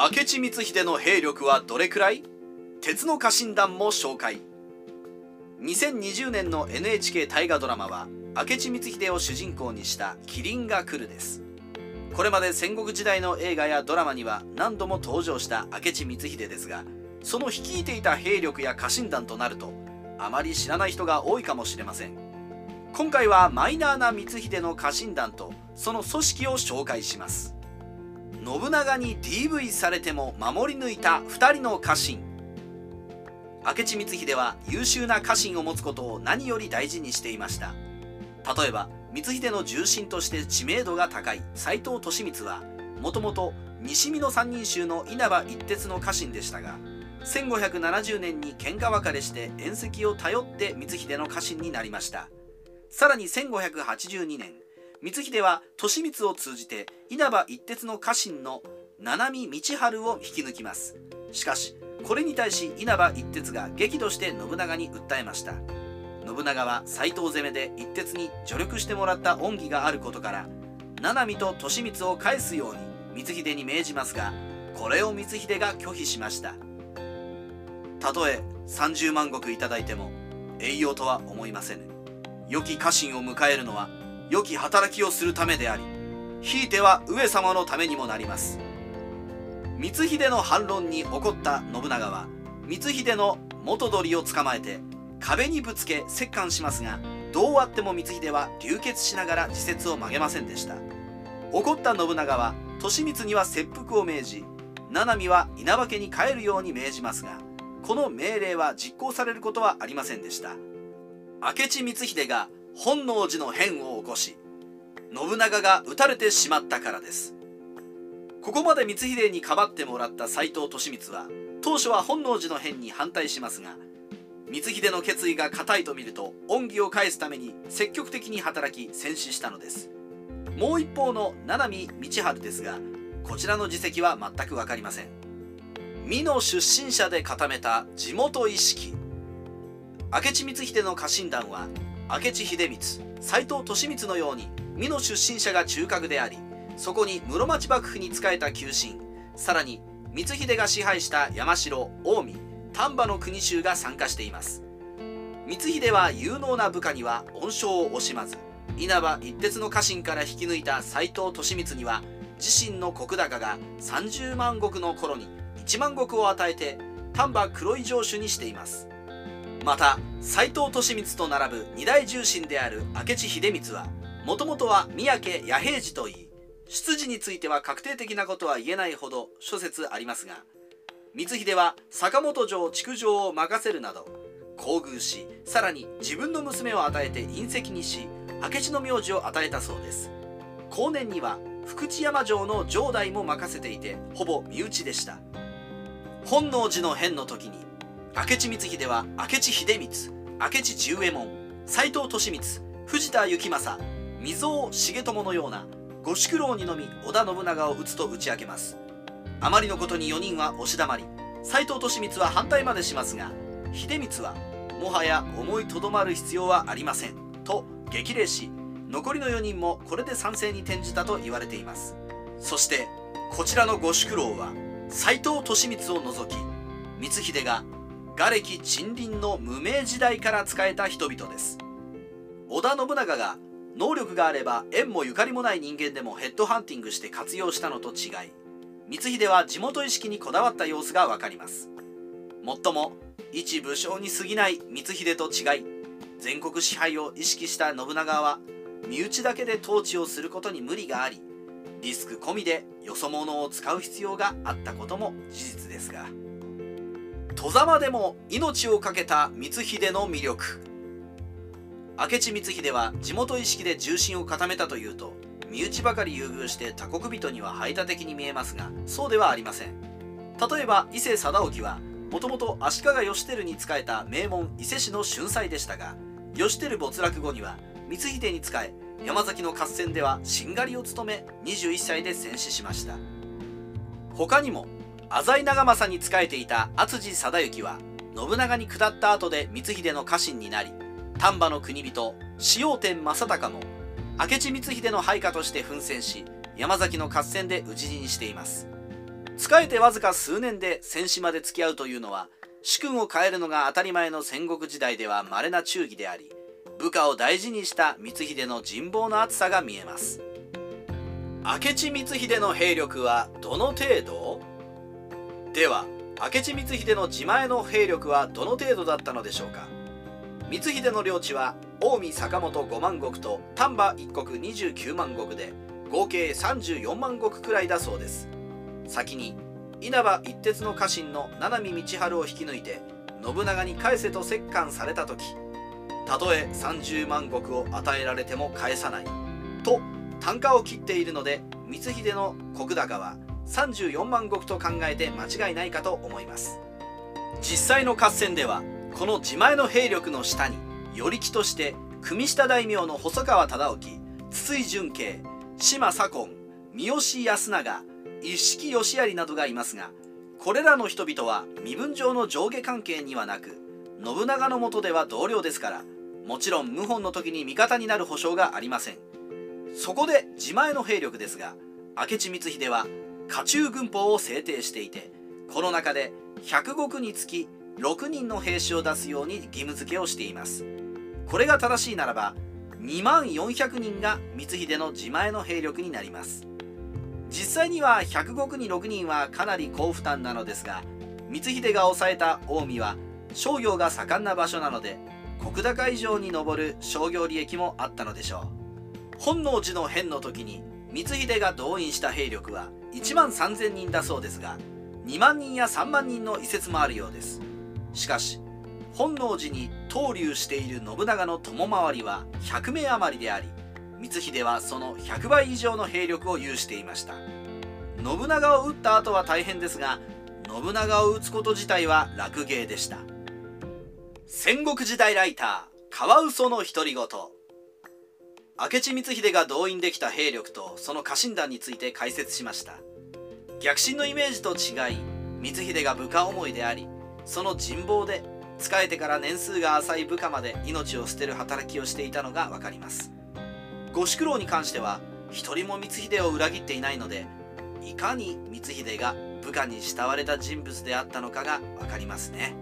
明智光秀の兵力はどれくらい？鉄の家臣団も紹介。2020年の NHK 大河ドラマは明智光秀を主人公にした「麒麟が来る」です。これまで戦国時代の映画やドラマには何度も登場した明智光秀ですがその率いていた兵力や家臣団となるとあまり知らない人が多いかもしれません。今回はマイナーな光秀の家臣団とその組織を紹介します。信長に DV されても守り抜いた2人の家臣。明智光秀は優秀な家臣を持つことを何より大事にしていました。例えば光秀の重臣として知名度が高い斎藤利光はもともと西見の三人衆の稲葉一徹の家臣でしたが1570年に喧嘩別れして縁石を頼って光秀の家臣になりました。さらに1582年光秀は利光を通じて稲葉一徹の家臣の七海道春を引き抜きます。しかしこれに対し稲葉一徹が激怒して信長に訴えました。信長は斎藤攻めで一徹に助力してもらった恩義があることから七海と利光を返すように光秀に命じますがこれを光秀が拒否しました。たとえ30万石いただいても栄養とは思いませぬ。良き家臣を迎えるのは良き働きをするためでありひいては上様のためにもなります。光秀の反論に怒った信長は光秀の元取を捕まえて壁にぶつけ折檻しますがどうあっても光秀は流血しながら自説を曲げませんでした。怒った信長は利光には切腹を命じ七海は稲葉家に帰るように命じますがこの命令は実行されることはありませんでした。明智光秀が本能寺の変を起こし信長が討たれてしまったからです。ここまで光秀にかばってもらった斎藤利光は当初は本能寺の変に反対しますが光秀の決意が固いと見ると恩義を返すために積極的に働き戦死したのです。もう一方の七海道春ですがこちらの実績は全く分かりません。美濃出身者で固めた地元意識。明智光秀の家臣団は明智秀光斎藤利光のように美濃出身者が中核でありそこに室町幕府に仕えた旧臣さらに光秀が支配した山城近江丹波の国衆が参加しています。光秀は有能な部下には恩賞を惜しまず稲葉一徹の家臣から引き抜いた斎藤利光には自身の石高が30万石の頃に1万石を与えて丹波黒い城主にしています。また斎藤利光と並ぶ二大重臣である明智秀光はもともとは宮家弥平次といい出自については確定的なことは言えないほど諸説ありますが光秀は坂本城築城を任せるなど厚遇しさらに自分の娘を与えて隕石にし明智の名字を与えたそうです。後年には福知山城の城代も任せていてほぼ身内でした。本能寺の変の時に明智光秀は明智秀光明智十右衛門斎藤利光藤田幸政溝尾重友のような五宿老にのみ織田信長を討つと打ち明けます。あまりのことに4人は押し黙り斎藤利光は反対までしますが秀光はもはや思いとどまる必要はありませんと激励し残りの4人もこれで賛成に転じたと言われています。そしてこちらの五宿老は斎藤利光を除き光秀が瓦礫沈林の無名時代から仕えた人々です。織田信長が能力があれば縁もゆかりもない人間でもヘッドハンティングして活用したのと違い光秀は地元意識にこだわった様子がわかります。もっとも一武将に過ぎない光秀と違い全国支配を意識した信長は身内だけで統治をすることに無理がありリスク込みでよそ者を使う必要があったことも事実ですが。戸様でも命を懸けた光秀の魅力。明智光秀は地元意識で重心を固めたというと身内ばかり優遇して他国人には排他的に見えますがそうではありません。例えば伊勢貞興はもともと足利義輝に仕えた名門伊勢市の春祭でしたが義輝没落後には光秀に仕え山崎の合戦ではしんがりを務め21歳で戦死しました。他にも浅井長政に仕えていた篤治貞行は信長に下った後で光秀の家臣になり丹波の国人塩天正隆も明智光秀の配下として奮戦し山崎の合戦で討ち死にしています。仕えてわずか数年で戦死まで付き合うというのは主君を変えるのが当たり前の戦国時代では稀な忠義であり部下を大事にした光秀の人望の厚さが見えます。明智光秀の兵力はどの程度？では明智光秀の自前の兵力はどの程度だったのでしょうか？光秀の領地は近江坂本5万石と丹波一国29万石で合計34万石くらいだそうです。先に稲葉一徹の家臣の七海道春を引き抜いて信長に返せと折檻された時たとえ30万石を与えられても返さないと単価を切っているので光秀の石高は34万石と考えて間違いないかと思います。実際の合戦ではこの自前の兵力の下に与力として組下大名の細川忠興筒井純慶島左近三好康長一色義有などがいますがこれらの人々は身分上の上下関係にはなく信長の下では同僚ですからもちろん謀反の時に味方になる保証がありません。そこで自前の兵力ですが明智光秀は家中軍法を制定していてこの中で100石につき6人の兵士を出すように義務付けをしています。これが正しいならば2万400人が光秀の自前の兵力になります。実際には100石に6人はかなり高負担なのですが光秀が抑えた近江は商業が盛んな場所なので石高以上に上る商業利益もあったのでしょう。本能寺の変の時に光秀が動員した兵力は1万3000人だそうですが2万人や3万人の移設もあるようです。しかし本能寺に投留している信長の友回りは100名余りであり光秀はその100倍以上の兵力を有していました。信長を討った後は大変ですが信長を討つこと自体は楽芸でした。戦国時代ライターカワウソの独り言。明智光秀が動員できた兵力とその家臣団について解説しました。逆進のイメージと違い光秀が部下思いでありその人望で仕えてから年数が浅い部下まで命を捨てる働きをしていたのが分かります。五宿老に関しては一人も光秀を裏切っていないのでいかに光秀が部下に慕われた人物であったのかが分かりますね。